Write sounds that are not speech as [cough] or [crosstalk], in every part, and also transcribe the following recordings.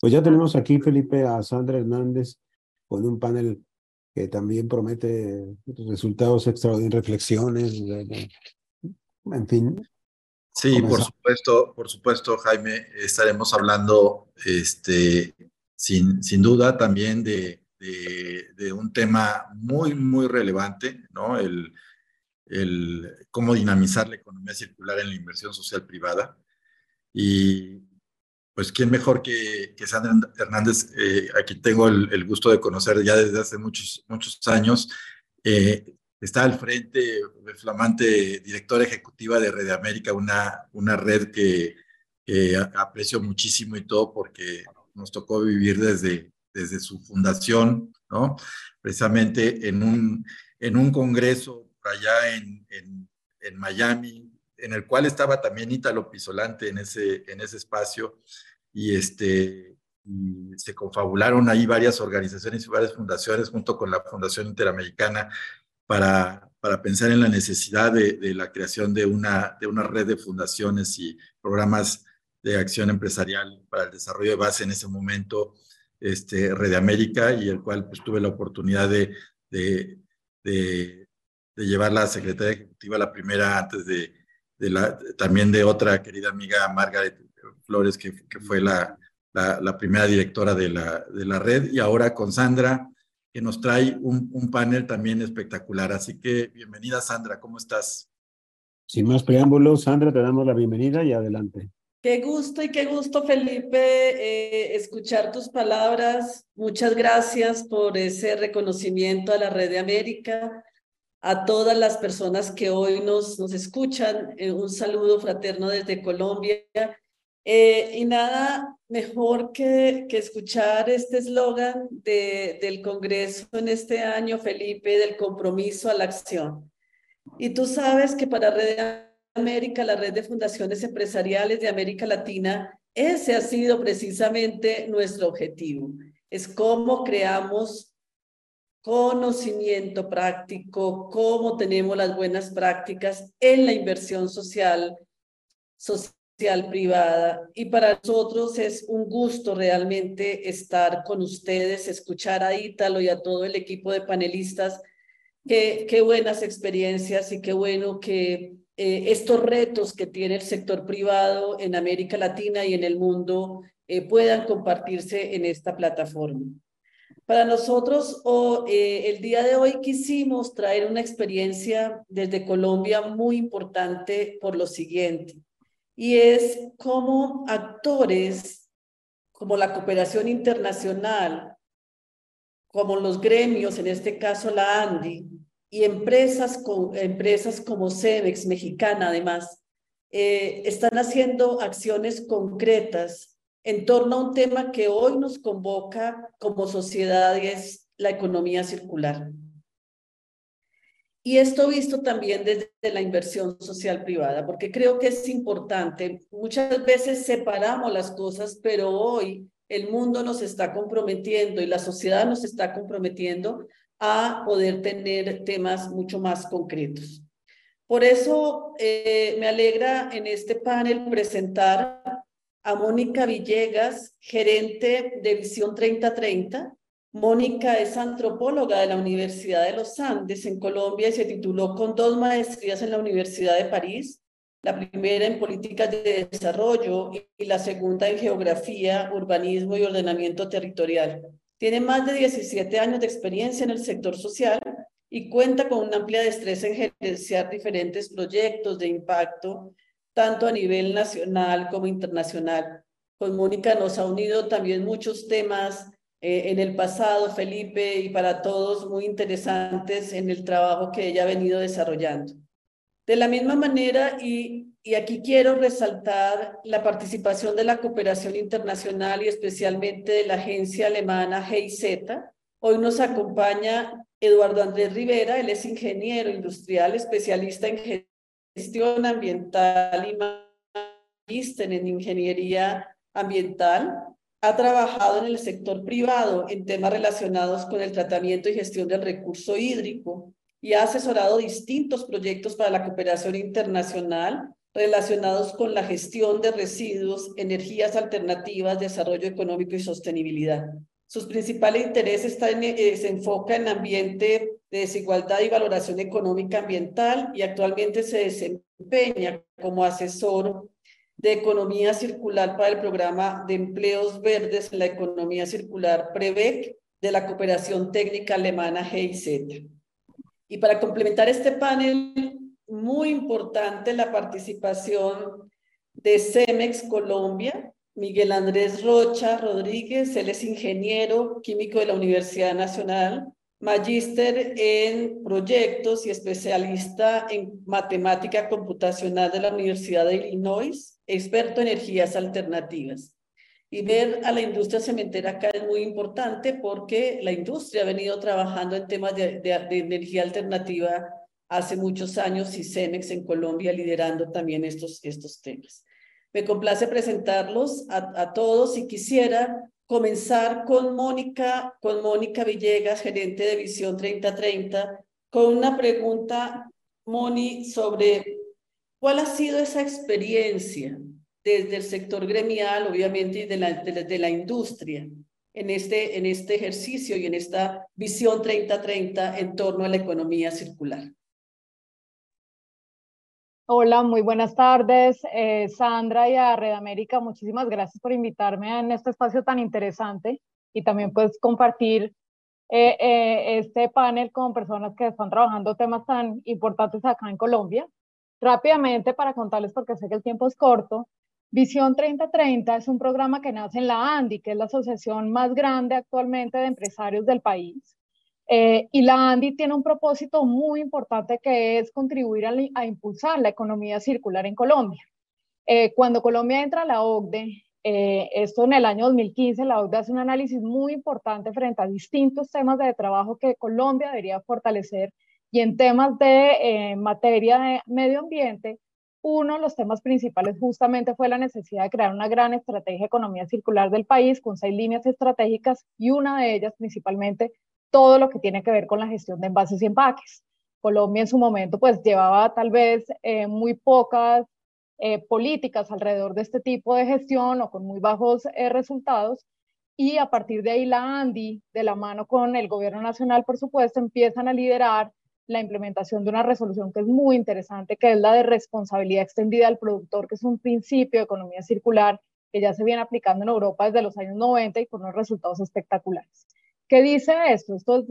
Pues ya tenemos aquí, Felipe, a Sandra Hernández con un panel que también promete resultados extraordinarios, reflexiones, en fin. Sí, por supuesto, por supuesto, Jaime, estaremos hablando, este, sin, sin duda, también de, de, un tema muy, muy relevante, ¿no? El, el cómo dinamizar la economía circular en la inversión social privada. Y pues, ¿quién mejor que, que Sandra Hernández, eh, aquí tengo el, gusto de conocer ya desde hace muchos, muchos años? Eh, está al frente, flamante directora ejecutiva de Red América, una, una red que, aprecio muchísimo y todo porque nos tocó vivir desde, desde su fundación, ¿no? Precisamente en un, en un congreso allá en, en Miami, en el cual estaba también Ítalo Pisolante en ese, en ese espacio, y, este, se confabularon ahí varias organizaciones y varias fundaciones junto con la Fundación Interamericana para, para pensar en la necesidad de, la creación de una, de una red de fundaciones y programas de acción empresarial para el desarrollo de base en ese momento, este, Red América, y el cual pues, tuve la oportunidad de, de, de, de llevar la secretaria ejecutiva, la primera antes de, de la, también de otra querida amiga Margaret Flores, que, que fue la, la, la, primera directora de la, de la red, y ahora con Sandra, que nos trae un, un panel también espectacular. Así que bienvenida Sandra, ¿cómo estás? Sin más preámbulos, Sandra, te damos la bienvenida y adelante. Qué gusto y qué gusto, Felipe, eh, escuchar tus palabras. Muchas gracias por ese reconocimiento a la Red de América, a todas las personas que hoy nos, nos escuchan. Eh, un saludo fraterno desde Colombia. Eh, y nada mejor que, que escuchar este eslogan de, del Congreso en este año, Felipe, del compromiso a la acción. Y tú sabes que para Red América, la red de fundaciones empresariales de América Latina, ese ha sido precisamente nuestro objetivo. Es cómo creamos conocimiento práctico, cómo tenemos las buenas prácticas en la inversión social, social privada. Y para nosotros es un gusto realmente estar con ustedes, escuchar a Ítalo y a todo el equipo de panelistas. Qué, buenas experiencias y qué bueno que eh, estos retos que tiene el sector privado en América Latina y en el mundo eh, puedan compartirse en esta plataforma. Para nosotros, eh, el día de hoy quisimos traer una experiencia desde Colombia muy importante por lo siguiente, y es cómo actores como la cooperación internacional, como los gremios, en este caso la ANDI, y empresas, empresas como Cemex, mexicana además, eh, están haciendo acciones concretas en torno a un tema que hoy nos convoca como sociedad es la economía circular. Y esto visto también desde la inversión social privada, porque creo que es importante. Muchas veces separamos las cosas, pero hoy el mundo nos está comprometiendo y la sociedad nos está comprometiendo a poder tener temas mucho más concretos. Por eso eh, me alegra en este panel presentar a Mónica Villegas, gerente de Visión 3030. Mónica es antropóloga de la Universidad de los Andes en Colombia y se tituló con dos maestrías en la Universidad de París, la primera en políticas de desarrollo y la segunda en geografía, urbanismo y ordenamiento territorial. Tiene más de 17 años de experiencia en el sector social y cuenta con una amplia destreza en gerenciar diferentes proyectos de impacto, tanto a nivel nacional como internacional. Con Mónica nos ha unido también muchos temas eh, en el pasado, Felipe, y para todos muy interesantes en el trabajo que ella ha venido desarrollando. De la misma manera, y y aquí quiero resaltar la participación de la cooperación internacional y especialmente de la agencia alemana GIZ. Hoy nos acompaña Eduardo Andrés Rivera, él es ingeniero industrial, especialista en gestión ambiental y magíster en ingeniería ambiental. Ha trabajado en el sector privado en temas relacionados con el tratamiento y gestión del recurso hídrico y ha asesorado distintos proyectos para la cooperación internacional relacionados con la gestión de residuos, energías alternativas, desarrollo económico y sostenibilidad. Sus principales intereses eh, se enfocan en ambiente de desigualdad y valoración económica ambiental y actualmente se desempeña como asesor de economía circular para el programa de empleos verdes en la economía circular PREVEC de la cooperación técnica alemana GIZ. Y para complementar este panel, muy importante la participación de CEMEX Colombia, Miguel Andrés Rocha Rodríguez, él es ingeniero químico de la Universidad Nacional, magíster en proyectos y especialista en matemática computacional de la Universidad de Illinois, experto en energías alternativas. Y ver a la industria cementera acá es muy importante porque la industria ha venido trabajando en temas de, energía alternativa hace muchos años y CEMEX en Colombia liderando también estos, estos temas. Me complace presentarlos a, a todos y quisiera comenzar con Mónica, con Mónica Villegas, gerente de Visión 3030, con una pregunta, Moni, sobre cuál ha sido esa experiencia desde el sector gremial, obviamente, y de la, de, la industria en este, en este ejercicio y en esta visión 3030 en torno a la economía circular. Hola, muy buenas tardes, eh, Sandra y a Red América. Muchísimas gracias por invitarme en este espacio tan interesante y también pues compartir eh, eh, este panel con personas que están trabajando temas tan importantes acá en Colombia. Rápidamente para contarles, porque sé que el tiempo es corto, Visión 3030 es un programa que nace en la ANDI, que es la asociación más grande actualmente de empresarios del país. Eh, y la ANDI tiene un propósito muy importante que es contribuir a, impulsar la economía circular en Colombia. Eh, cuando Colombia entra a la OCDE, eh, esto en el año 2015, la OCDE hace un análisis muy importante frente a distintos temas de trabajo que Colombia debería fortalecer y en temas de materia de medio ambiente, uno de los temas principales justamente fue la necesidad de crear una gran estrategia de economía circular del país con seis líneas estratégicas y una de ellas principalmente todo lo que tiene que ver con la gestión de envases y empaques. Colombia en su momento pues llevaba tal vez eh, muy pocas eh, políticas alrededor de este tipo de gestión o con muy bajos eh, resultados y a partir de ahí la ANDI, de la mano con el gobierno nacional, por supuesto, empiezan a liderar la implementación de una resolución que es muy interesante, que es la de responsabilidad extendida al productor, que es un principio de economía circular que ya se viene aplicando en Europa desde los años 90 y con unos resultados espectaculares. ¿Qué dice esto? Esto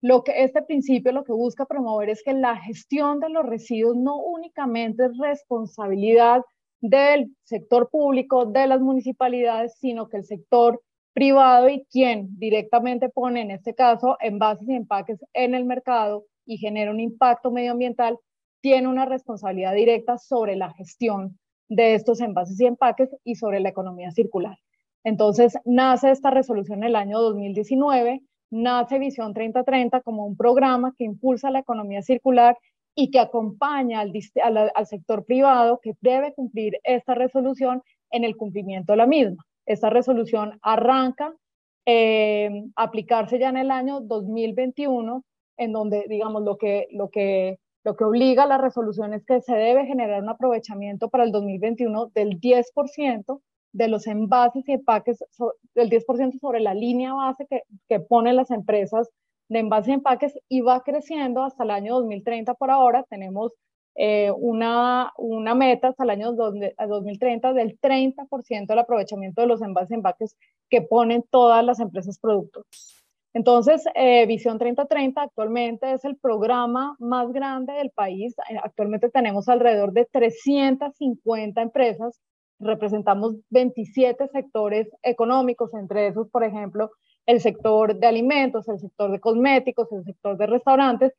lo que este principio lo que busca promover es que la gestión de los residuos no únicamente es responsabilidad del sector público, de las municipalidades, sino que el sector privado y quien directamente pone, en este caso, envases y empaques en el mercado, y genera un impacto medioambiental, tiene una responsabilidad directa sobre la gestión de estos envases y empaques y sobre la economía circular. Entonces, nace esta resolución en el año 2019, nace Visión 3030 como un programa que impulsa la economía circular y que acompaña al, sector privado que debe cumplir esta resolución en el cumplimiento de la misma. Esta resolución arranca eh, aplicarse ya en el año 2021 en donde, digamos, lo que, lo que, lo que obliga a la resolución es que se debe generar un aprovechamiento para el 2021 del 10% de los envases y empaques, del 10% sobre la línea base que, que ponen las empresas de envases y empaques y va creciendo hasta el año 2030 por ahora. Tenemos eh, una, una meta hasta el año 2030 del 30% del aprovechamiento de los envases y empaques que ponen todas las empresas productoras. Entonces, eh, Visión 3030 actualmente es el programa más grande del país. Eh, actualmente tenemos alrededor de 350 empresas, representamos 27 sectores económicos, entre esos, por ejemplo, el sector de alimentos, el sector de cosméticos, el sector de restaurantes,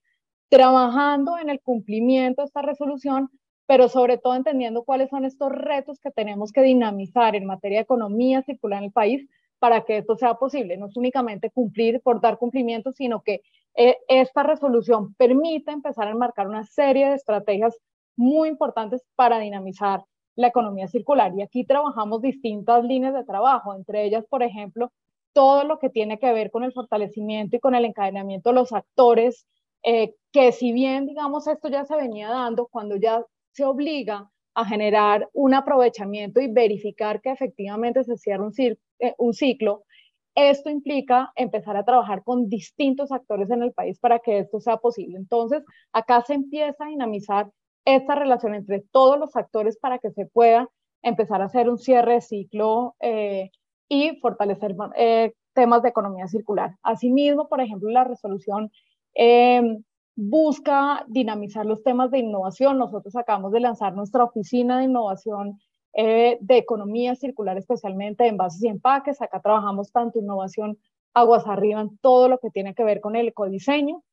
trabajando en el cumplimiento de esta resolución, pero sobre todo entendiendo cuáles son estos retos que tenemos que dinamizar en materia de economía circular en el país para que esto sea posible. No es únicamente cumplir por dar cumplimiento, sino que eh, esta resolución permite empezar a enmarcar una serie de estrategias muy importantes para dinamizar la economía circular. Y aquí trabajamos distintas líneas de trabajo, entre ellas, por ejemplo, todo lo que tiene que ver con el fortalecimiento y con el encadenamiento de los actores, eh, que si bien, digamos, esto ya se venía dando, cuando ya se obliga a generar un aprovechamiento y verificar que efectivamente se cierra un, eh, un ciclo, esto implica empezar a trabajar con distintos actores en el país para que esto sea posible. Entonces, acá se empieza a dinamizar esta relación entre todos los actores para que se pueda empezar a hacer un cierre de ciclo eh, y fortalecer eh, temas de economía circular. Asimismo, por ejemplo, la resolución em, busca dinamizar los temas de innovación. Nosotros acabamos de lanzar nuestra oficina de innovación eh, de economía circular, especialmente en bases y empaques. Acá trabajamos tanto innovación aguas arriba en todo lo que tiene que ver con el ecodiseño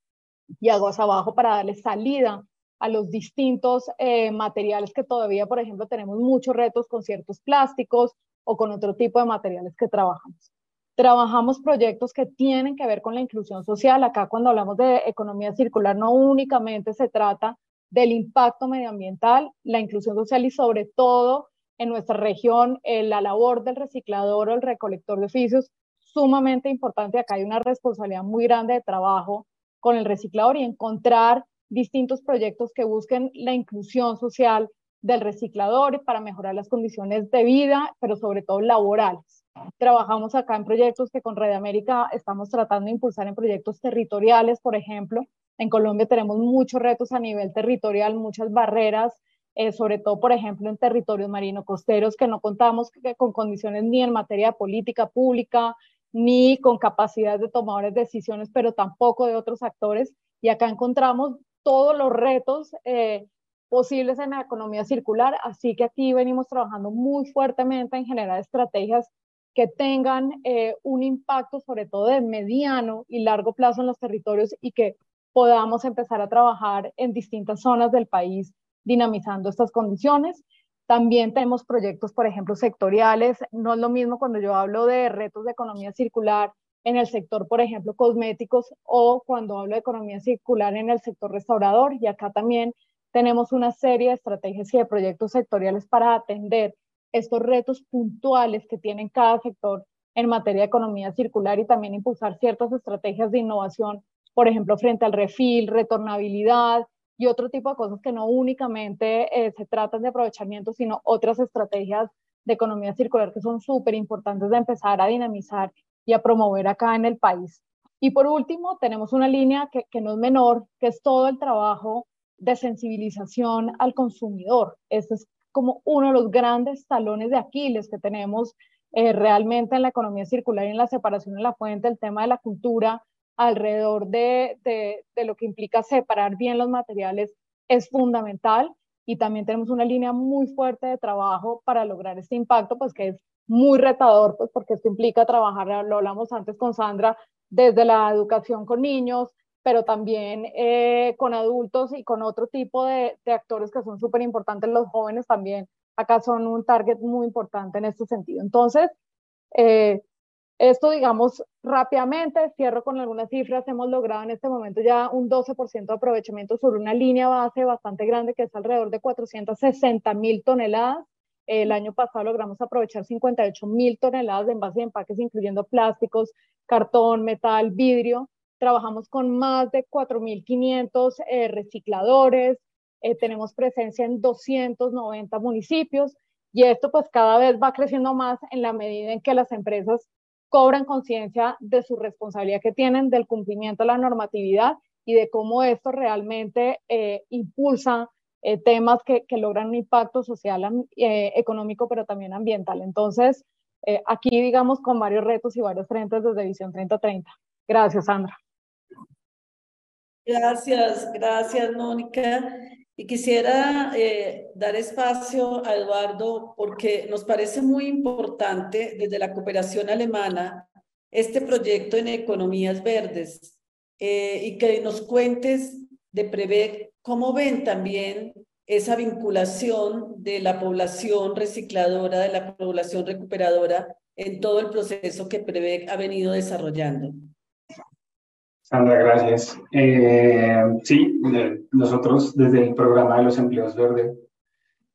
y aguas abajo para darle salida a los distintos eh, materiales que todavía, por ejemplo, tenemos muchos retos con ciertos plásticos o con otro tipo de materiales que trabajamos. Trabajamos proyectos que tienen que ver con la inclusión social. Acá cuando hablamos de economía circular no únicamente se trata del impacto medioambiental, la inclusión social y sobre todo en nuestra región eh, la labor del reciclador o el recolector de oficios sumamente importante. Acá hay una responsabilidad muy grande de trabajo con el reciclador y encontrar distintos proyectos que busquen la inclusión social del reciclador para mejorar las condiciones de vida, pero sobre todo laborales. Trabajamos acá en proyectos que con Red América estamos tratando de impulsar en proyectos territoriales, por ejemplo. En Colombia tenemos muchos retos a nivel territorial, muchas barreras eh, sobre todo, por ejemplo, en territorios marino costeros que no contamos con condiciones ni en materia de política pública, ni con capacidad de tomadores de decisiones, pero tampoco de otros actores. Y acá encontramos todos los retos eh, posibles en la economía circular, así que aquí venimos trabajando muy fuertemente en generar estrategias que tengan eh, un impacto sobre todo de mediano y largo plazo en los territorios y que podamos empezar a trabajar en distintas zonas del país dinamizando estas condiciones. También tenemos proyectos, por ejemplo, sectoriales. No es lo mismo cuando yo hablo de retos de economía circular en el sector, por ejemplo, cosméticos o cuando hablo de economía circular en el sector restaurador. Y acá también tenemos una serie de estrategias y de proyectos sectoriales para atender estos retos puntuales que tienen cada sector en materia de economía circular y también impulsar ciertas estrategias de innovación, por ejemplo, frente al refil, retornabilidad, y otro tipo de cosas que no únicamente eh, se tratan de aprovechamiento, sino otras estrategias de economía circular que son súper importantes de empezar a dinamizar y a promover acá en el país. Y por último, tenemos una línea que, que no es menor, que es todo el trabajo de sensibilización al consumidor. Este es como uno de los grandes talones de Aquiles que tenemos eh, realmente en la economía circular y en la separación de la fuente, el tema de la cultura, alrededor de, de, lo que implica separar bien los materiales es fundamental y también tenemos una línea muy fuerte de trabajo para lograr este impacto, pues que es muy retador, pues porque esto implica trabajar, lo hablamos antes con Sandra, desde la educación con niños, pero también eh, con adultos y con otro tipo de, de actores que son súper importantes, los jóvenes también acá son un target muy importante en este sentido. Entonces, eh, esto, digamos, rápidamente, cierro con algunas cifras, hemos logrado en este momento ya un 12% de aprovechamiento sobre una línea base bastante grande que es alrededor de 460 mil toneladas. El año pasado logramos aprovechar 58 mil toneladas de envases y empaques, incluyendo plásticos, cartón, metal, vidrio. Trabajamos con más de 4.500 eh, recicladores, eh, tenemos presencia en 290 municipios y esto pues cada vez va creciendo más en la medida en que las empresas cobran conciencia de su responsabilidad que tienen del cumplimiento de la normatividad y de cómo esto realmente eh, impulsa eh, temas que, que, logran un impacto social, eh, económico, pero también ambiental. Entonces, aquí digamos con varios retos y varios frentes desde Visión 3030. Gracias, Sandra. Gracias, gracias, Mónica. Y quisiera eh, dar espacio a Eduardo porque nos parece muy importante desde la cooperación alemana este proyecto en economías verdes eh, y que nos cuentes de prever cómo ven también esa vinculación de la población recicladora, de la población recuperadora en todo el proceso que PREVEC ha venido desarrollando. Sandra, gracias. Eh, sí, nosotros desde el programa de los empleos verdes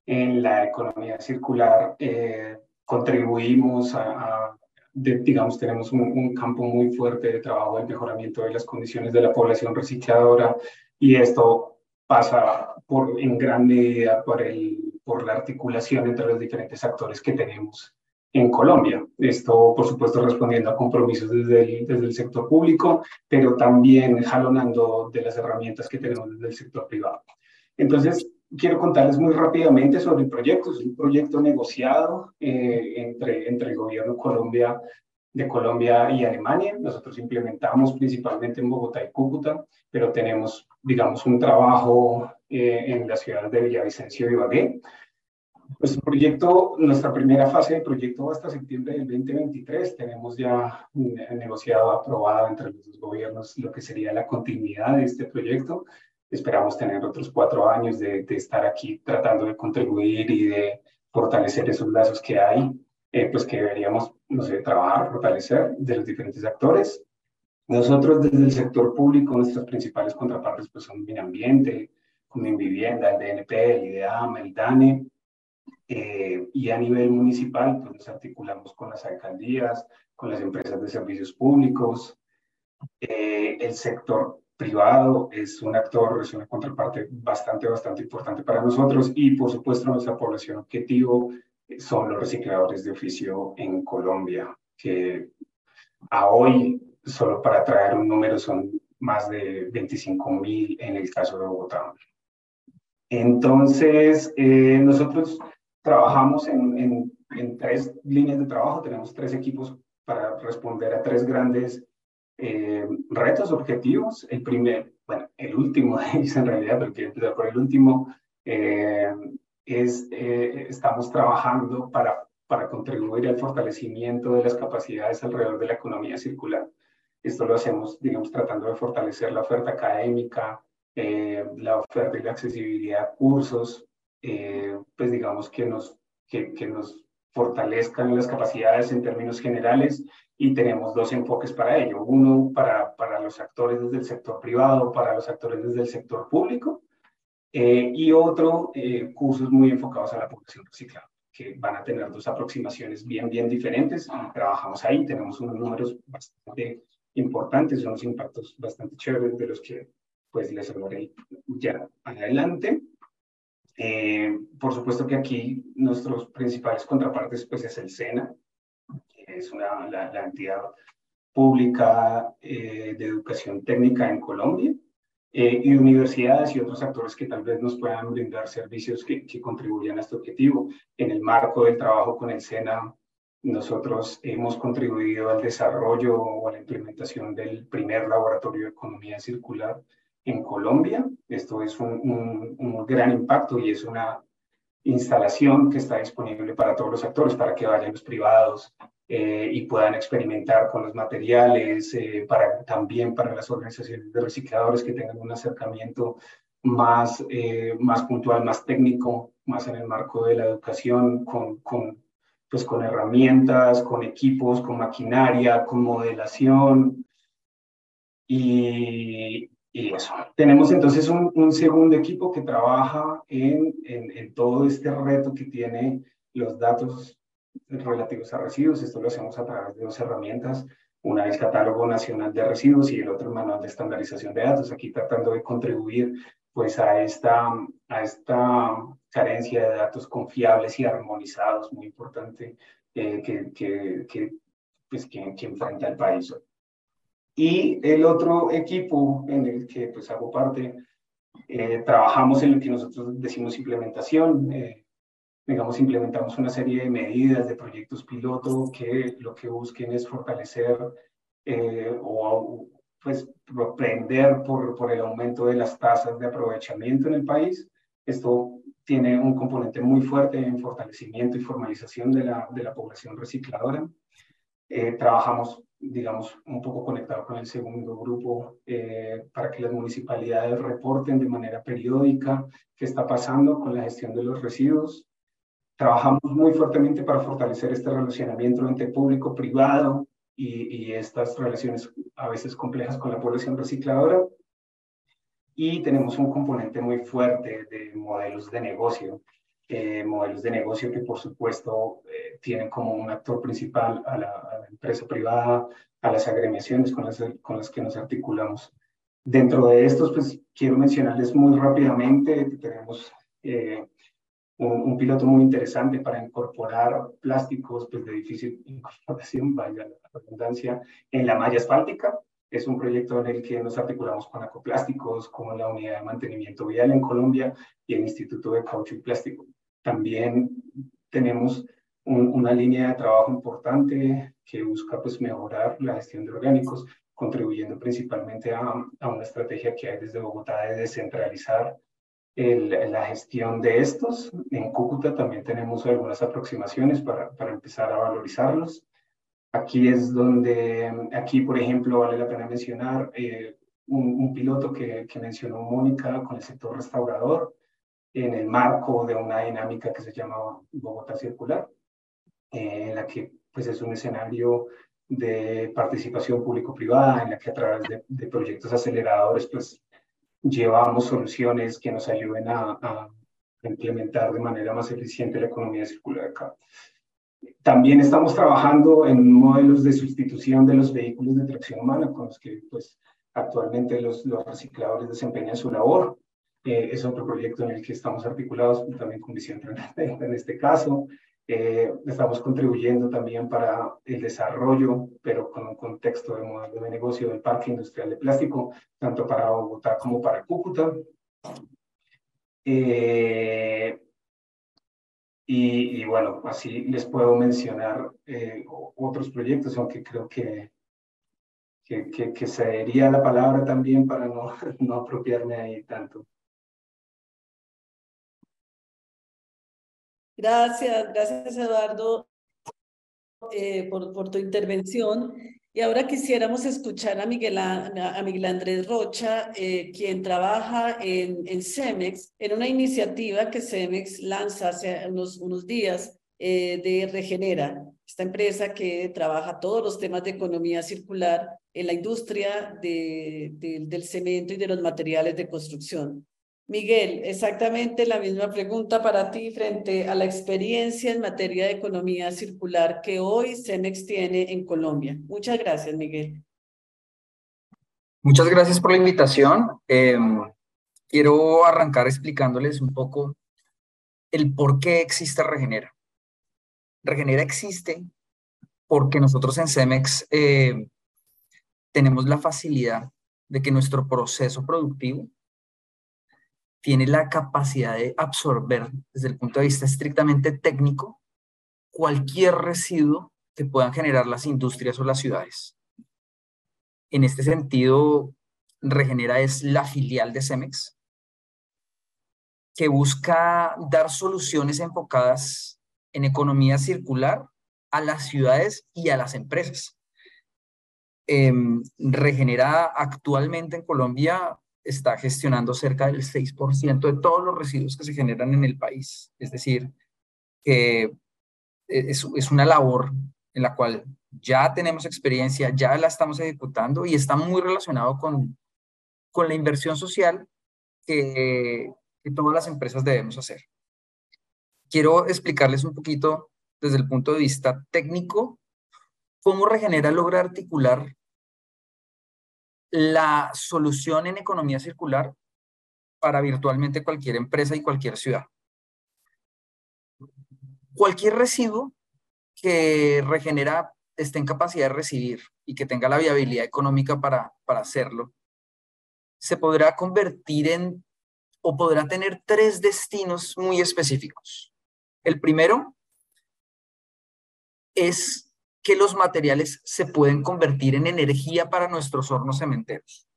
en la economía circular eh, contribuimos a, digamos, tenemos un, campo muy fuerte de trabajo del mejoramiento de las condiciones de la población recicladora y esto pasa por, en gran medida por la articulación entre los diferentes actores que tenemos en Colombia. Esto, por supuesto, respondiendo a compromisos desde el, sector público, pero también jalonando de las herramientas que tenemos desde el sector privado. Entonces, quiero contarles muy rápidamente sobre el proyecto. Es un proyecto negociado eh, entre, entre el gobierno Colombia, de Colombia y Alemania. Nosotros implementamos principalmente en Bogotá y Cúcuta, pero tenemos, digamos, un trabajo eh, en la ciudad de Villavicencio y Ibagué. Nuestro proyecto, nuestra primera fase de proyecto hasta septiembre del 2023. Tenemos ya negociado, aprobado entre los dos gobiernos lo que sería la continuidad de este proyecto. Esperamos tener otros cuatro años de, de estar aquí tratando de contribuir y de fortalecer esos lazos que hay, eh, pues que deberíamos, no sé, trabajar, fortalecer de los diferentes actores. Nosotros desde el sector público, nuestras principales contrapartes pues son Medio Ambiente, Vivienda, el DNP, el IDEAM, el DANE, eh, y a nivel municipal pues nos articulamos con las alcaldías, con las empresas de servicios públicos, eh, el sector privado es un actor, es una contraparte bastante, bastante importante para nosotros y por supuesto nuestra población objetivo son los recicladores de oficio en Colombia, que a hoy, solo para traer un número, son más de 25 mil en el caso de Bogotá. Entonces, eh, nosotros trabajamos en, en, tres líneas de trabajo, tenemos tres equipos para responder a tres grandes eh, retos, objetivos. El primer, bueno, el último [laughs] en realidad, pero quiero empezar por el último, eh, eh, estamos trabajando para, para contribuir al fortalecimiento de las capacidades alrededor de la economía circular. Esto lo hacemos, digamos, tratando de fortalecer la oferta académica, la oferta y la accesibilidad a cursos, pues digamos que nos, que, que nos fortalezcan las capacidades en términos generales y tenemos dos enfoques para ello. Uno para, para los actores desde el sector privado, para los actores desde el sector público eh, y otro, eh, cursos muy enfocados a la población reciclada, que van a tener dos aproximaciones bien, bien diferentes. trabajamos ahí, tenemos unos números bastante importantes, unos impactos bastante chéveres de los que pues les hablaré ya adelante. Eh, por supuesto que aquí nuestros principales contrapartes pues es el SENA, es una, la, entidad pública eh, de educación técnica en Colombia, eh, y universidades y otros actores que tal vez nos puedan brindar servicios que, que contribuyan a este objetivo. En el marco del trabajo con el SENA, nosotros hemos contribuido al desarrollo o a la implementación del primer laboratorio de economía circular en Colombia. Esto es un, un, un, gran impacto y es una instalación que está disponible para todos los actores, para que vayan los privados, eh, y puedan experimentar con los materiales, eh, para, también para las organizaciones de recicladores que tengan un acercamiento más, eh, más puntual, más técnico, más en el marco de la educación, con, con, pues con herramientas, con equipos, con maquinaria, con modelación. Y, y eso. Tenemos entonces un, un, segundo equipo que trabaja en, en, en todo este reto que tiene los datos relativos a residuos. Esto lo hacemos a través de dos herramientas. Una es Catálogo Nacional de Residuos y el otro Manual de Estandarización de Datos. Aquí tratando de contribuir pues a esta, a esta carencia de datos confiables y armonizados, muy importante, eh, que, que, que, pues, que, enfrenta el país. Y el otro equipo en el que pues hago parte, eh, trabajamos en lo que nosotros decimos implementación, eh, digamos, implementamos una serie de medidas, de proyectos piloto que lo que busquen es fortalecer eh, o pues propender por, por el aumento de las tasas de aprovechamiento en el país. Esto tiene un componente muy fuerte en fortalecimiento y formalización de la, de la población recicladora. Eh, trabajamos, digamos, un poco conectado con el segundo grupo eh, para que las municipalidades reporten de manera periódica qué está pasando con la gestión de los residuos. Trabajamos muy fuertemente para fortalecer este relacionamiento entre público-privado y, y, estas relaciones a veces complejas con la población recicladora. Y tenemos un componente muy fuerte de modelos de negocio, eh, modelos de negocio que por supuesto eh, tienen como un actor principal a la, a la, empresa privada, a las agremiaciones con las, con las que nos articulamos. Dentro de estos, pues quiero mencionarles muy rápidamente que tenemos eh, un, piloto muy interesante para incorporar plásticos pues, de difícil [laughs] incorporación, vaya la redundancia, en la malla asfáltica. Es un proyecto en el que nos articulamos con Acoplásticos, con la Unidad de Mantenimiento Vial en Colombia y el Instituto de Caucho y Plástico. También tenemos una línea de trabajo importante que busca pues, mejorar la gestión de orgánicos, contribuyendo principalmente a, a una estrategia que hay desde Bogotá de descentralizar la gestión de estos. En Cúcuta también tenemos algunas aproximaciones para, para empezar a valorizarlos. Aquí es donde, aquí por ejemplo, vale la pena mencionar eh, un, piloto que, que, mencionó Mónica con el sector restaurador en el marco de una dinámica que se llama Bogotá Circular, eh, en la que pues es un escenario de participación público-privada, en la que a través de, de proyectos aceleradores pues llevamos soluciones que nos ayuden a, implementar de manera más eficiente la economía circular acá. También estamos trabajando en modelos de sustitución de los vehículos de tracción humana con los que pues, actualmente los, los recicladores desempeñan su labor. Eh, es otro proyecto en el que estamos articulados también con Visión en este caso. Eh, estamos contribuyendo también para el desarrollo, pero con un contexto de modelo de negocio del Parque Industrial de Plástico, tanto para Bogotá como para Cúcuta. Eh, y, bueno, así les puedo mencionar eh, otros proyectos, aunque creo que, que, que, que sería la palabra también para no, [laughs] no apropiarme ahí tanto. Gracias, gracias Eduardo eh, por, tu intervención. Y ahora quisiéramos escuchar a Miguel, a Miguel Andrés Rocha, eh, quien trabaja en, en, CEMEX, en una iniciativa que CEMEX lanza hace unos, días eh, de Regenera, esta empresa que trabaja todos los temas de economía circular en la industria de, del cemento y de los materiales de construcción. Miguel, exactamente la misma pregunta para ti frente a la experiencia en materia de economía circular que hoy CEMEX tiene en Colombia. Muchas gracias, Miguel. Muchas gracias por la invitación. Em, quiero arrancar explicándoles un poco el por qué existe Regenera. Regenera existe porque nosotros en CEMEX eh, tenemos la facilidad de que nuestro proceso productivo tiene la capacidad de absorber desde el punto de vista estrictamente técnico cualquier residuo que puedan generar las industrias o las ciudades. En este sentido, Regenera es la filial de Cemex que busca dar soluciones enfocadas en economía circular a las ciudades y a las empresas. Em, Regenera actualmente en Colombia está gestionando cerca del 6% de todos los residuos que se generan en el país. Es decir, que es, es una labor en la cual ya tenemos experiencia, ya la estamos ejecutando y está muy relacionado con, con la inversión social que, que todas las empresas debemos hacer. Quiero explicarles un poquito desde el punto de vista técnico cómo Regenera logra articular la solución en economía circular para virtualmente cualquier empresa y cualquier ciudad. Cualquier residuo que regenera esté en capacidad de recibir y que tenga la viabilidad económica para, para hacerlo, se podrá convertir en o podrá tener tres destinos muy específicos. El primero es que los materiales se pueden convertir en energía para nuestros hornos cementeros.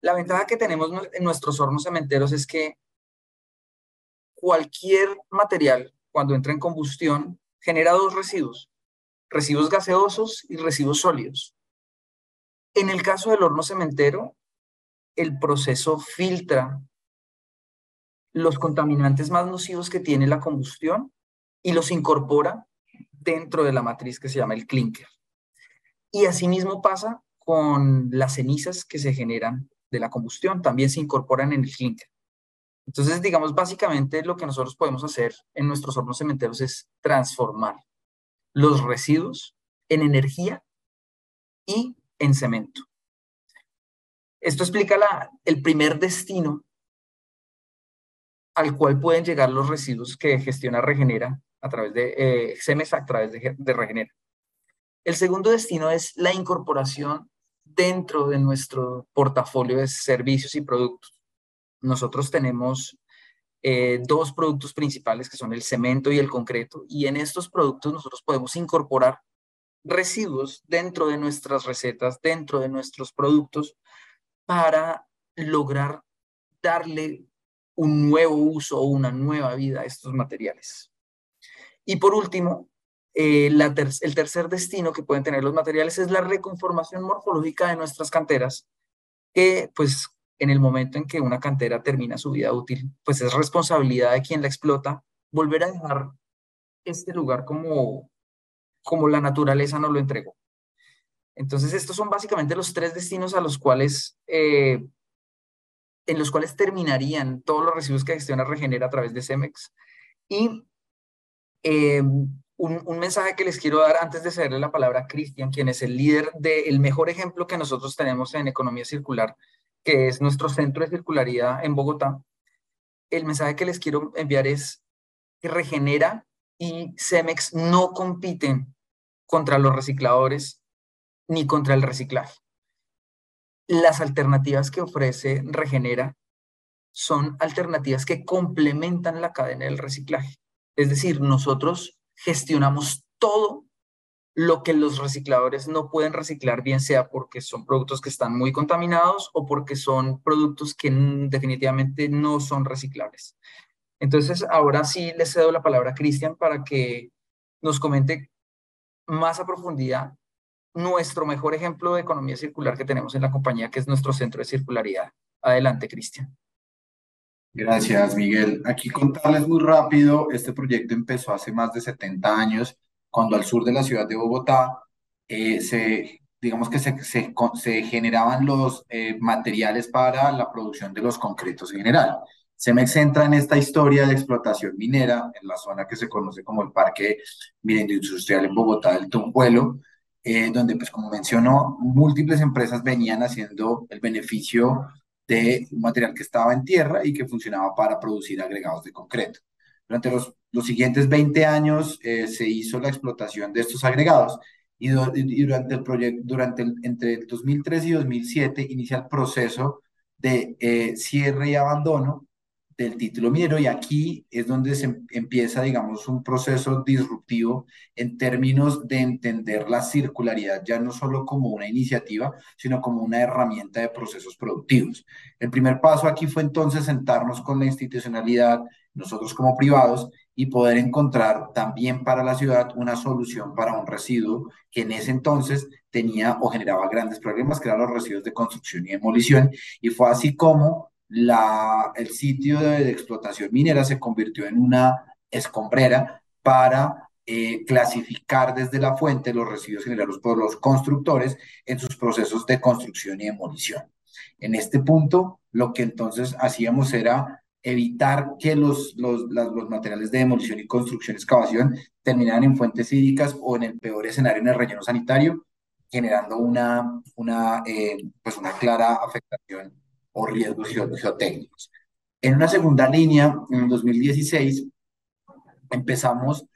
La ventaja que tenemos en nuestros hornos cementeros es que cualquier material, cuando entra en combustión, genera dos residuos, residuos gaseosos y residuos sólidos. En el caso del horno cementero, el proceso filtra los contaminantes más nocivos que tiene la combustión y los incorpora dentro de la matriz que se llama el clinker. Y asimismo pasa con las cenizas que se generan de la combustión, también se incorporan en el clinker. Entonces, digamos, básicamente lo que nosotros podemos hacer en nuestros hornos cementeros es transformar los residuos en energía y en cemento. Esto explica el primer destino al cual pueden llegar los residuos que gestiona Regenera a través de eh, CEMES, a través de, Regenera. El segundo destino es la incorporación dentro de nuestro portafolio de servicios y productos. Nosotros tenemos eh, dos productos principales que son el cemento y el concreto y en estos productos nosotros podemos incorporar residuos dentro de nuestras recetas, dentro de nuestros productos para lograr darle un nuevo uso o una nueva vida a estos materiales. Y por último, eh, el tercer destino que pueden tener los materiales es la reconformación morfológica de nuestras canteras, que pues en el momento en que una cantera termina su vida útil, pues es responsabilidad de quien la explota volver a dejar este lugar como, como la naturaleza nos lo entregó. Entonces, estos son básicamente los tres destinos a los cuales, eh, en los cuales terminarían todos los residuos que gestiona Regenera a través de Cemex. Y eh, un, mensaje que les quiero dar antes de cederle la palabra a Cristian, quien es el líder del mejor ejemplo que nosotros tenemos en economía circular, que es nuestro centro de circularidad en Bogotá. El mensaje que les quiero enviar es que Regenera y Cemex no compiten contra los recicladores ni contra el reciclaje. Las alternativas que ofrece Regenera son alternativas que complementan la cadena del reciclaje. Es decir, nosotros gestionamos todo lo que los recicladores no pueden reciclar, bien sea porque son productos que están muy contaminados o porque son productos que definitivamente no son reciclables. Entonces, ahora sí le cedo la palabra a Cristian para que nos comente más a profundidad nuestro mejor ejemplo de economía circular que tenemos en la compañía, que es nuestro centro de circularidad. Adelante, Cristian. Gracias, Miguel. Aquí contarles muy rápido, este proyecto empezó hace más de 70 años, cuando al sur de la ciudad de Bogotá eh, se, digamos que se, se, generaban los eh, materiales para la producción de los concretos en general. Se me centra en esta historia de explotación minera en la zona que se conoce como el Parque Minero Industrial en Bogotá del Tumpuelo, eh, donde, pues como mencionó, múltiples empresas venían haciendo el beneficio de un material que estaba en tierra y que funcionaba para producir agregados de concreto. Durante los, los siguientes 20 años eh, se hizo la explotación de estos agregados y, durante el proyecto, durante el, entre el 2003 y 2007 inicia el proceso de eh, cierre y abandono del título minero y aquí es donde se empieza, digamos, un proceso disruptivo en términos de entender la circularidad ya no solo como una iniciativa, sino como una herramienta de procesos productivos. El primer paso aquí fue entonces sentarnos con la institucionalidad, nosotros como privados, y poder encontrar también para la ciudad una solución para un residuo que en ese entonces tenía o generaba grandes problemas, que eran los residuos de construcción y demolición, y fue así como la, el sitio de, explotación minera se convirtió en una escombrera para eh, clasificar desde la fuente los residuos generados por los constructores en sus procesos de construcción y demolición. En este punto, lo que entonces hacíamos era evitar que los, los, los materiales de demolición y construcción, excavación, terminaran en fuentes hídricas o en el peor escenario en el relleno sanitario, generando una, una, eh, pues una clara afectación o riesgos geotécnicos. En una segunda línea, en 2016, empezamos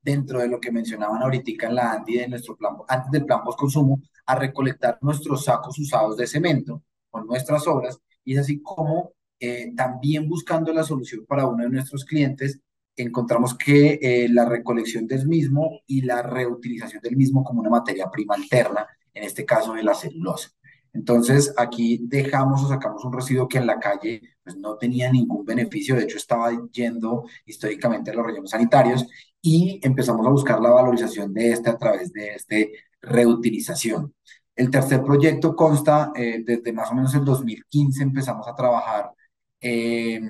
dentro de lo que mencionaban ahorita en la ANDI de nuestro plan, antes del plan post-consumo, a recolectar nuestros sacos usados de cemento con nuestras obras y es así como eh, también buscando la solución para uno de nuestros clientes, encontramos que eh, la recolección del mismo y la reutilización del mismo como una materia prima alterna, en este caso de la celulosa. Entonces, aquí dejamos o sacamos un residuo que en la calle pues, no tenía ningún beneficio, de hecho estaba yendo históricamente a los rellenos sanitarios y empezamos a buscar la valorización de este a través de este reutilización. El tercer proyecto consta, eh, desde más o menos el 2015 empezamos a trabajar eh,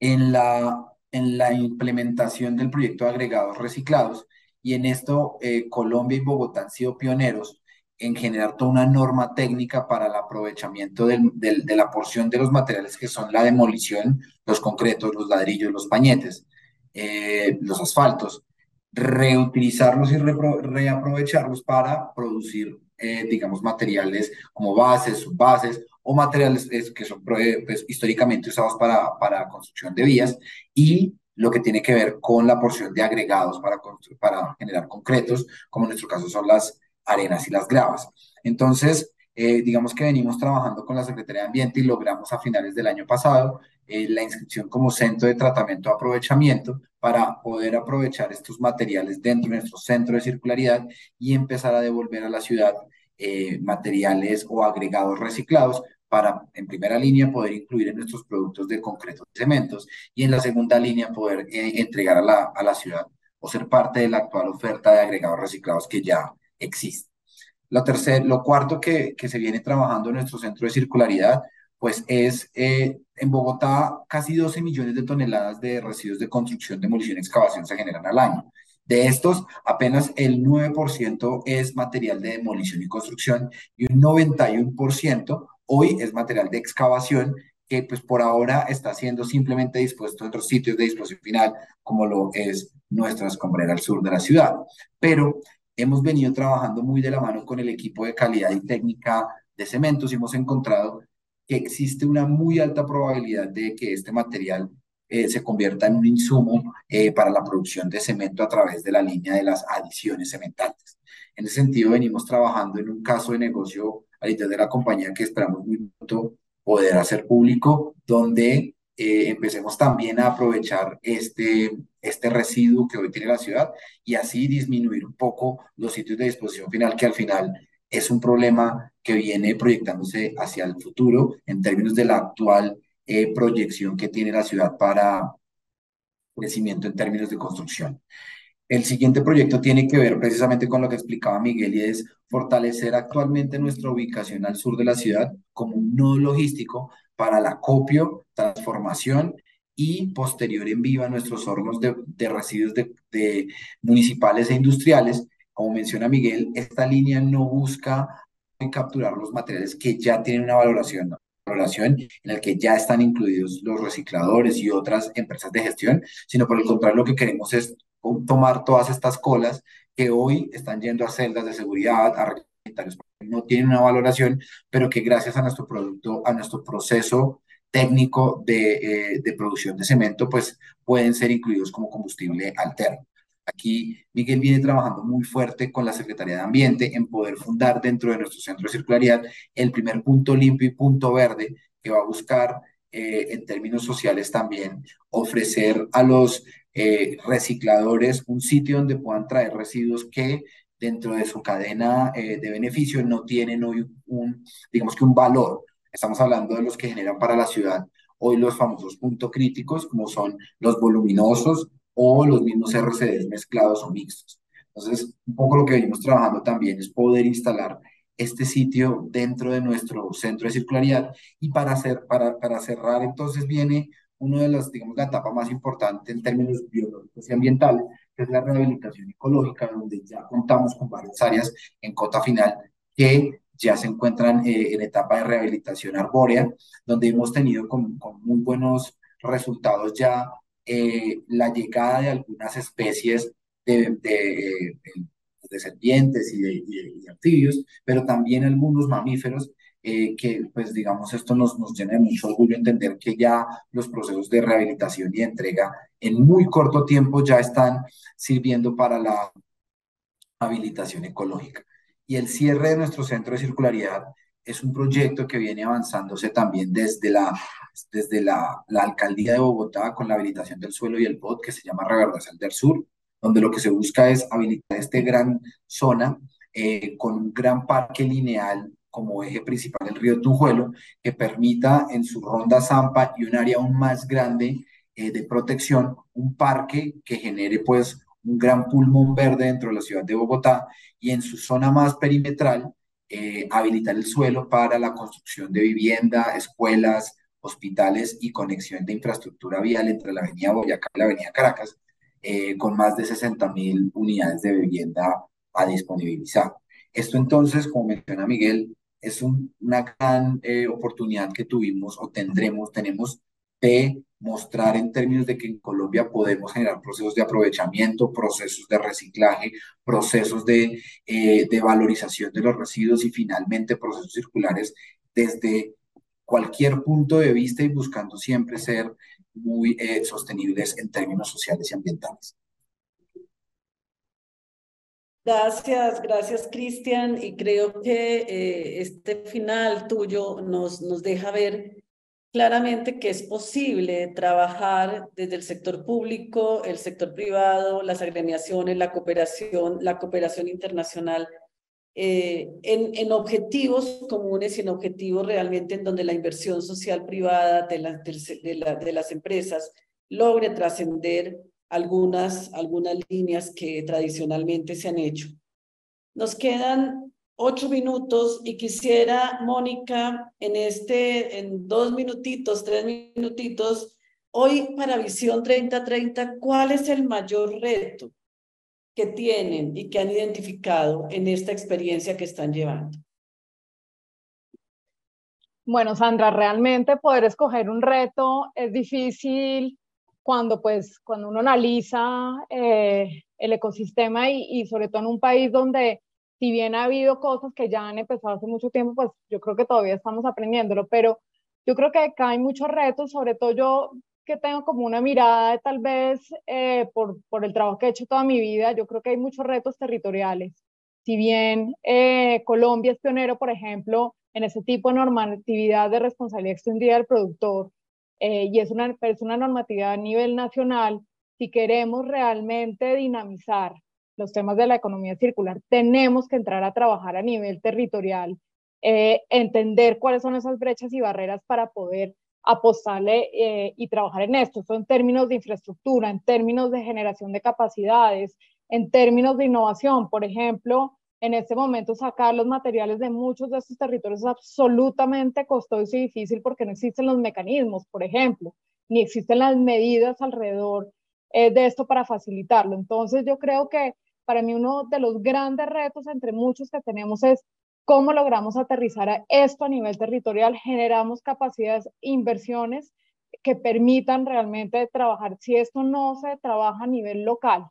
en, la, en la implementación del proyecto de agregados reciclados y en esto eh, Colombia y Bogotá han sido pioneros en generar toda una norma técnica para el aprovechamiento de la porción de los materiales que son la demolición, los concretos, los ladrillos, los pañetes, eh, los asfaltos, reutilizarlos y reaprovecharlos para producir, eh, digamos, materiales como bases, subbases o materiales que son pues, históricamente usados para, para construcción de vías y lo que tiene que ver con la porción de agregados para, para generar concretos, como en nuestro caso son las arenas y las gravas. Entonces, eh, digamos que venimos trabajando con la Secretaría de Ambiente y logramos a finales del año pasado eh, la inscripción como centro de tratamiento de aprovechamiento para poder aprovechar estos materiales dentro de nuestro centro de circularidad y empezar a devolver a la ciudad eh, materiales o agregados reciclados para, en primera línea, poder incluir en nuestros productos de concreto y cementos y en la segunda línea poder entregar a la, a la ciudad o ser parte de la actual oferta de agregados reciclados que ya existe. Lo, tercer, lo cuarto que, que se viene trabajando en nuestro centro de circularidad, pues es eh, en Bogotá casi 12 millones de toneladas de residuos de construcción, demolición y excavación se generan al año. De estos, apenas el 9% es material de demolición y construcción y un 91% hoy es material de excavación que pues por ahora está siendo simplemente dispuesto en otros sitios de disposición final, como lo es nuestra escombrera al sur de la ciudad. Pero hemos venido trabajando muy de la mano con el equipo de calidad y técnica de cementos y hemos encontrado que existe una muy alta probabilidad de que este material eh, se convierta en un insumo eh, para la producción de cemento a través de la línea de las adiciones cementantes. En ese sentido, venimos trabajando en un caso de negocio al interior de la compañía que esperamos muy pronto poder hacer público, donde eh, empecemos también a aprovechar este, este residuo que hoy tiene la ciudad y así disminuir un poco los sitios de disposición final, que al final es un problema que viene proyectándose hacia el futuro en términos de la actual eh, proyección que tiene la ciudad para crecimiento en términos de construcción. El siguiente proyecto tiene que ver precisamente con lo que explicaba Miguel y es fortalecer actualmente nuestra ubicación al sur de la ciudad como un nodo logístico para el acopio, transformación y posterior envío a nuestros hornos de, residuos de, municipales e industriales. Como menciona Miguel, esta línea no busca capturar los materiales que ya tienen una valoración, valoración en la que ya están incluidos los recicladores y otras empresas de gestión, sino por el contrario lo que queremos es tomar todas estas colas que hoy están yendo a celdas de seguridad, a no tienen una valoración, pero que gracias a nuestro producto, a nuestro proceso técnico de, eh, de producción de cemento, pues pueden ser incluidos como combustible alterno. Aquí Miguel viene trabajando muy fuerte con la Secretaría de Ambiente en poder fundar dentro de nuestro centro de circularidad el primer punto limpio y punto verde que va a buscar eh, en términos sociales también ofrecer a los eh, recicladores un sitio donde puedan traer residuos que dentro de su cadena de beneficio no tienen hoy un, digamos que un valor Estamos hablando de los que generan para la ciudad hoy los famosos puntos críticos, como son los voluminosos o los mismos RCDs mezclados o mixtos. Entonces, un poco lo que venimos trabajando también es poder instalar este sitio dentro de nuestro centro de circularidad y para, hacer, para, para cerrar entonces viene uno de las, digamos, la etapa más importante en términos biológicos y ambientales, que es la rehabilitación ecológica, donde ya contamos con varias áreas en cota final que ya se encuentran eh, en etapa de rehabilitación arbórea, donde hemos tenido con, muy buenos resultados ya eh, la llegada de algunas especies de, de, de serpientes y de, anfibios, pero también algunos mamíferos eh, que, pues digamos, esto nos, nos llena de mucho orgullo entender que ya los procesos de rehabilitación y entrega en muy corto tiempo ya están sirviendo para la habilitación ecológica. Y el cierre de nuestro centro de circularidad es un proyecto que viene avanzándose también desde la, desde la, la alcaldía de Bogotá con la habilitación del suelo y el POT que se llama Reverdazal del Sur, donde lo que se busca es habilitar esta gran zona eh, con un gran parque lineal como eje principal el río Tujuelo, que permita en su ronda Zampa y un área aún más grande eh, de protección, un parque que genere pues un gran pulmón verde dentro de la ciudad de Bogotá y en su zona más perimetral eh, habilitar el suelo para la construcción de vivienda, escuelas, hospitales y conexión de infraestructura vial entre la avenida Boyacá y la avenida Caracas, eh, con más de 60 mil unidades de vivienda a disponibilizar. Esto entonces, como menciona Miguel, es una gran eh, oportunidad que tuvimos o tendremos, tenemos de mostrar en términos de que en Colombia podemos generar procesos de aprovechamiento, procesos de reciclaje, procesos de, eh, de valorización de los residuos y finalmente procesos circulares desde cualquier punto de vista y buscando siempre ser muy eh, sostenibles en términos sociales y ambientales. Gracias, gracias Cristian. Y creo que eh, este final tuyo nos, nos deja ver claramente que es posible trabajar desde el sector público, el sector privado, las agremiaciones, la cooperación, la cooperación internacional, eh, en, en, objetivos comunes y en objetivos realmente en donde la inversión social privada de, la, de las empresas logre trascender algunas, algunas líneas que tradicionalmente se han hecho. Nos quedan ocho minutos y quisiera, Mónica, en este, en dos minutitos, tres minutitos, hoy para Visión 3030, ¿cuál es el mayor reto que tienen y que han identificado en esta experiencia que están llevando? Bueno, Sandra, realmente poder escoger un reto es difícil cuando, pues, cuando uno analiza eh, el ecosistema y, y, sobre todo en un país donde, si bien ha habido cosas que ya han empezado hace mucho tiempo, pues yo creo que todavía estamos aprendiéndolo, pero yo creo que acá hay muchos retos, sobre todo yo que tengo como una mirada tal vez eh, por, por el trabajo que he hecho toda mi vida, yo creo que hay muchos retos territoriales. Si bien eh, Colombia es pionero, por ejemplo, en ese tipo de normatividad de responsabilidad extendida del productor, eh, y es una, es una normatividad a nivel nacional, si queremos realmente dinamizar los temas de la economía circular, tenemos que entrar a trabajar a nivel territorial, eh, entender cuáles son esas brechas y barreras para poder apostarle eh, y trabajar en esto. Son en términos de infraestructura, en términos de generación de capacidades, en términos de innovación. Por ejemplo, en este momento sacar los materiales de muchos de estos territorios es absolutamente costoso y difícil porque no existen los mecanismos, por ejemplo, ni existen las medidas alrededor eh, de esto para facilitarlo. Entonces yo creo que para mí uno de los grandes retos entre muchos que tenemos es cómo logramos aterrizar esto a nivel territorial, generamos capacidades, inversiones que permitan realmente trabajar. Si esto no se trabaja a nivel local,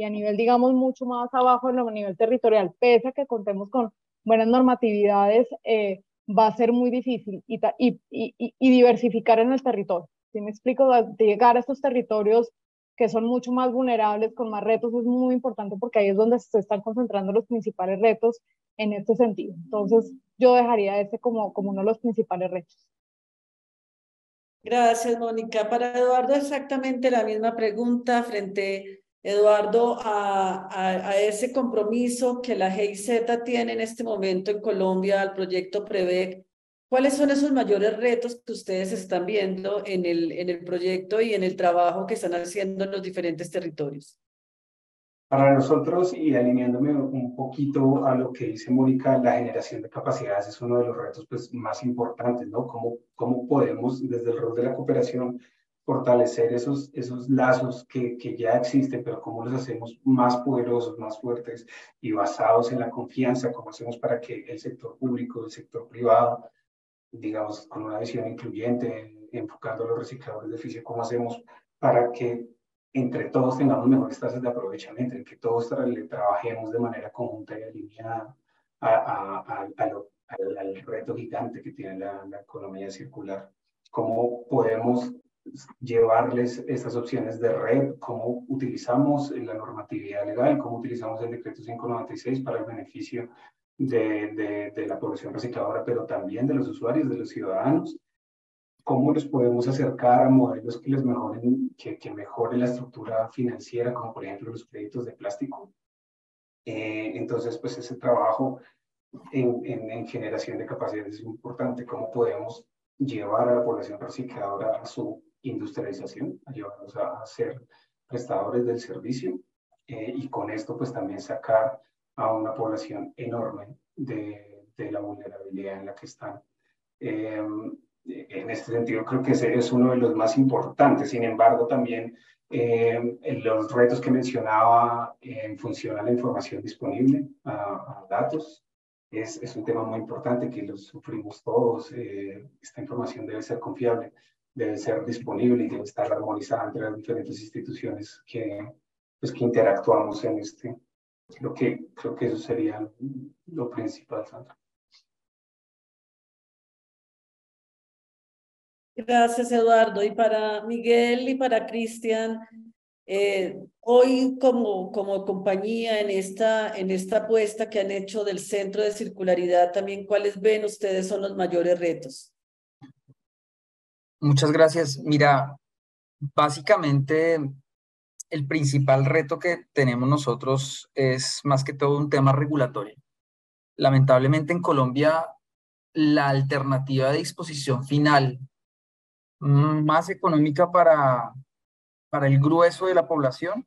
y a nivel, digamos, mucho más abajo, en a nivel territorial, pese a que contemos con buenas normatividades, eh, va a ser muy difícil y, y, y, diversificar en el territorio. Si me explico, llegar a estos territorios que son mucho más vulnerables, con más retos, es muy importante porque ahí es donde se están concentrando los principales retos en este sentido. Entonces, yo dejaría ese como, como uno de los principales retos. Gracias, Mónica. Para Eduardo, exactamente la misma pregunta frente Eduardo, a, a, ese compromiso que la GIZ tiene en este momento en Colombia al proyecto PREVEC, ¿cuáles son esos mayores retos que ustedes están viendo en el, en el proyecto y en el trabajo que están haciendo en los diferentes territorios? Para nosotros, y alineándome un poquito a lo que dice Mónica, la generación de capacidades es uno de los retos pues, más importantes, ¿no? ¿Cómo, ¿Cómo podemos, desde el rol de la cooperación, fortalecer esos, esos lazos que, que, ya existen, pero cómo los hacemos más poderosos, más fuertes y basados en la confianza, cómo hacemos para que el sector público, el sector privado, digamos, con una visión incluyente, enfocando a los recicladores de oficio, cómo hacemos para que entre todos tengamos mejores tasas de aprovechamiento, en que todos trabajemos de manera conjunta y alineada a, a, al, reto gigante que tiene la, la economía circular. Cómo podemos llevarles estas opciones de red, cómo utilizamos la normatividad legal, cómo utilizamos el decreto 596 para el beneficio de, de, la población recicladora, pero también de los usuarios, de los ciudadanos, cómo les podemos acercar a modelos que les mejoren, que, que mejoren la estructura financiera, como por ejemplo los créditos de plástico. Eh, entonces, pues ese trabajo en, en, en generación de capacidades es importante, cómo podemos llevar a la población recicladora a su industrialización, a llevarnos a, ser prestadores del servicio eh, y con esto pues también sacar a una población enorme de, de la vulnerabilidad en la que están. Eh, en este sentido creo que ese es uno de los más importantes, sin embargo también eh, los retos que mencionaba en función a la información disponible, a, a datos, es, es, un tema muy importante que lo sufrimos todos. esta información debe ser confiable debe ser disponible y debe estar armonizada entre las diferentes instituciones que, pues, que interactuamos en este. Creo que, creo que eso sería lo principal, Sandra. Gracias, Eduardo. Y para Miguel y para Cristian, eh, hoy como, como compañía en esta, en esta apuesta que han hecho del Centro de Circularidad, también cuáles ven ustedes son los mayores retos. Muchas gracias. Mira, básicamente el principal reto que tenemos nosotros es más que todo un tema regulatorio. Lamentablemente en Colombia la alternativa de disposición final más económica para, para el grueso de la población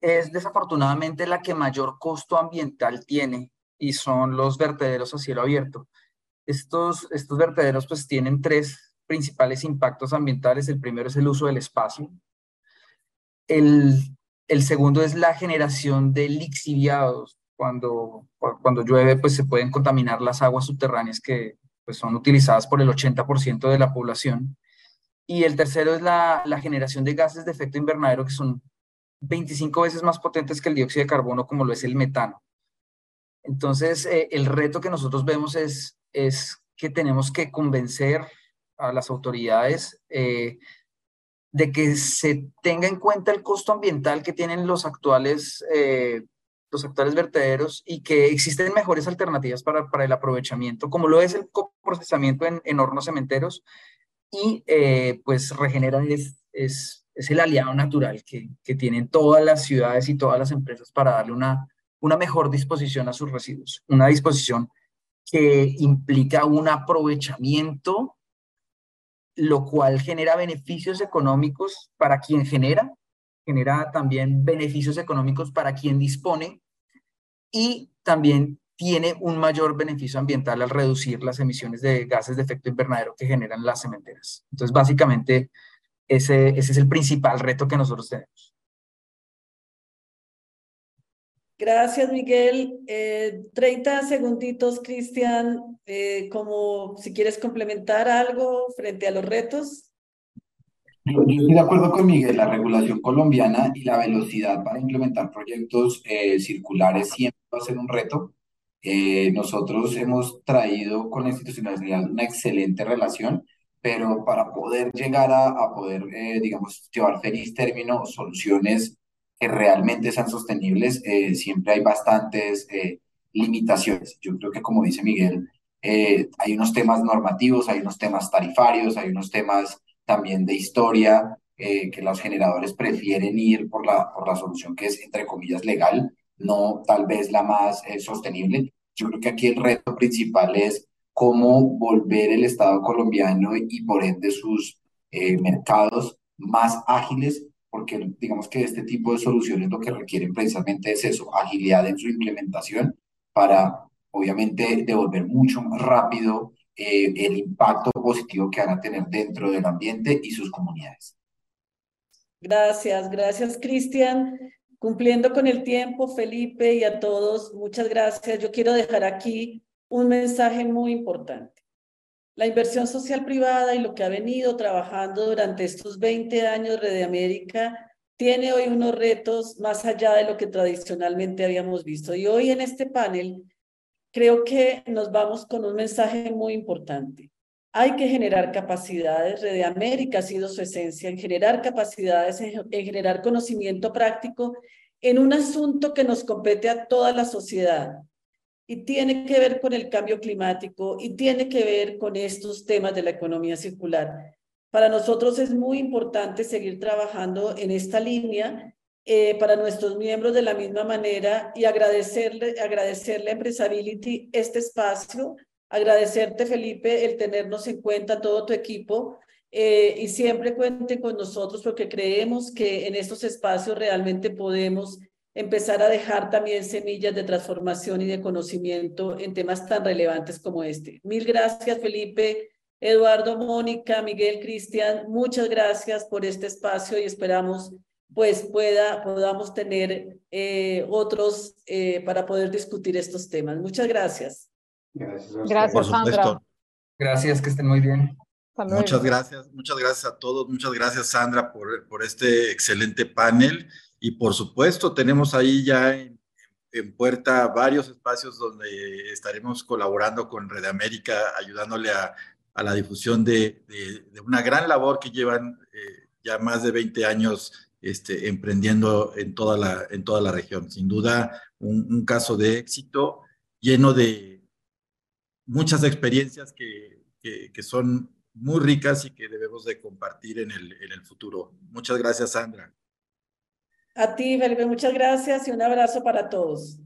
es desafortunadamente la que mayor costo ambiental tiene y son los vertederos a cielo abierto. Estos, estos vertederos pues tienen tres principales impactos ambientales. El primero es el uso del espacio. El, el segundo es la generación de lixiviados. Cuando, cuando llueve, pues se pueden contaminar las aguas subterráneas que pues, son utilizadas por el 80% de la población. Y el tercero es la, la generación de gases de efecto invernadero que son 25 veces más potentes que el dióxido de carbono, como lo es el metano. Entonces, eh, el reto que nosotros vemos es, es que tenemos que convencer a las autoridades eh, de que se tenga en cuenta el costo ambiental que tienen los actuales, eh, los actuales vertederos y que existen mejores alternativas para, para el aprovechamiento, como lo es el procesamiento en, en hornos cementeros y eh, pues regeneran es, es, es, el aliado natural que, que tienen todas las ciudades y todas las empresas para darle una, una mejor disposición a sus residuos, una disposición que implica un aprovechamiento lo cual genera beneficios económicos para quien genera, genera también beneficios económicos para quien dispone y también tiene un mayor beneficio ambiental al reducir las emisiones de gases de efecto invernadero que generan las cementeras. Entonces, básicamente, ese, ese es el principal reto que nosotros tenemos. Gracias, Miguel. Eh, 30 segunditos, Cristian, eh, como si quieres complementar algo frente a los retos. Yo, estoy de acuerdo con Miguel, la regulación colombiana y la velocidad para implementar proyectos eh, circulares siempre va a ser un reto. Eh, nosotros hemos traído con la institucionalidad una excelente relación, pero para poder llegar a, a poder, eh, digamos, llevar feliz término soluciones que realmente sean sostenibles, eh, siempre hay bastantes eh, limitaciones. Yo creo que, como dice Miguel, eh, hay unos temas normativos, hay unos temas tarifarios, hay unos temas también de historia, que los generadores prefieren ir por la, por la solución que es, entre comillas, legal, no tal vez la más sostenible. Yo creo que aquí el reto principal es cómo volver el Estado colombiano y por ende sus mercados más ágiles porque digamos que este tipo de soluciones lo que requieren precisamente es eso, agilidad en su implementación para obviamente devolver mucho más rápido eh, el impacto positivo que van a tener dentro del ambiente y sus comunidades. Gracias, gracias Cristian. Cumpliendo con el tiempo, Felipe y a todos, muchas gracias. Yo quiero dejar aquí un mensaje muy importante. La inversión social privada y lo que ha venido trabajando durante estos 20 años de América tiene hoy unos retos más allá de lo que tradicionalmente habíamos visto. Y hoy en este panel creo que nos vamos con un mensaje muy importante. Hay que generar capacidades. Rede América ha sido su esencia en generar capacidades, en generar conocimiento práctico en un asunto que nos compete a toda la sociedad y tiene que ver con el cambio climático y tiene que ver con estos temas de la economía circular. Para nosotros es muy importante seguir trabajando en esta línea eh, para nuestros miembros de la misma manera y agradecerle, agradecerle a Empresability este espacio, agradecerte Felipe el tenernos en cuenta todo tu equipo eh, y siempre cuente con nosotros porque creemos que en estos espacios realmente podemos empezar a dejar también semillas de transformación y de conocimiento en temas tan relevantes como este. Mil gracias, Felipe, Eduardo, Mónica, Miguel, Cristian, muchas gracias por este espacio y esperamos pues pueda, podamos tener eh, otros eh, para poder discutir estos temas. Muchas gracias. Gracias, gracias Sandra. Gracias, que estén muy bien. Muchas gracias, muchas gracias a todos, muchas gracias Sandra por, por este excelente panel. Y por supuesto, tenemos ahí ya en, puerta varios espacios donde estaremos colaborando con Red América, ayudándole a, a la difusión de, una gran labor que llevan eh, ya más de 20 años este, emprendiendo en toda, la, en toda la región. Sin duda, un, un caso de éxito lleno de muchas experiencias que, que, que, son muy ricas y que debemos de compartir en el, en el futuro. Muchas gracias, Sandra. A ti, Felipe, muchas gracias y un abrazo para todos.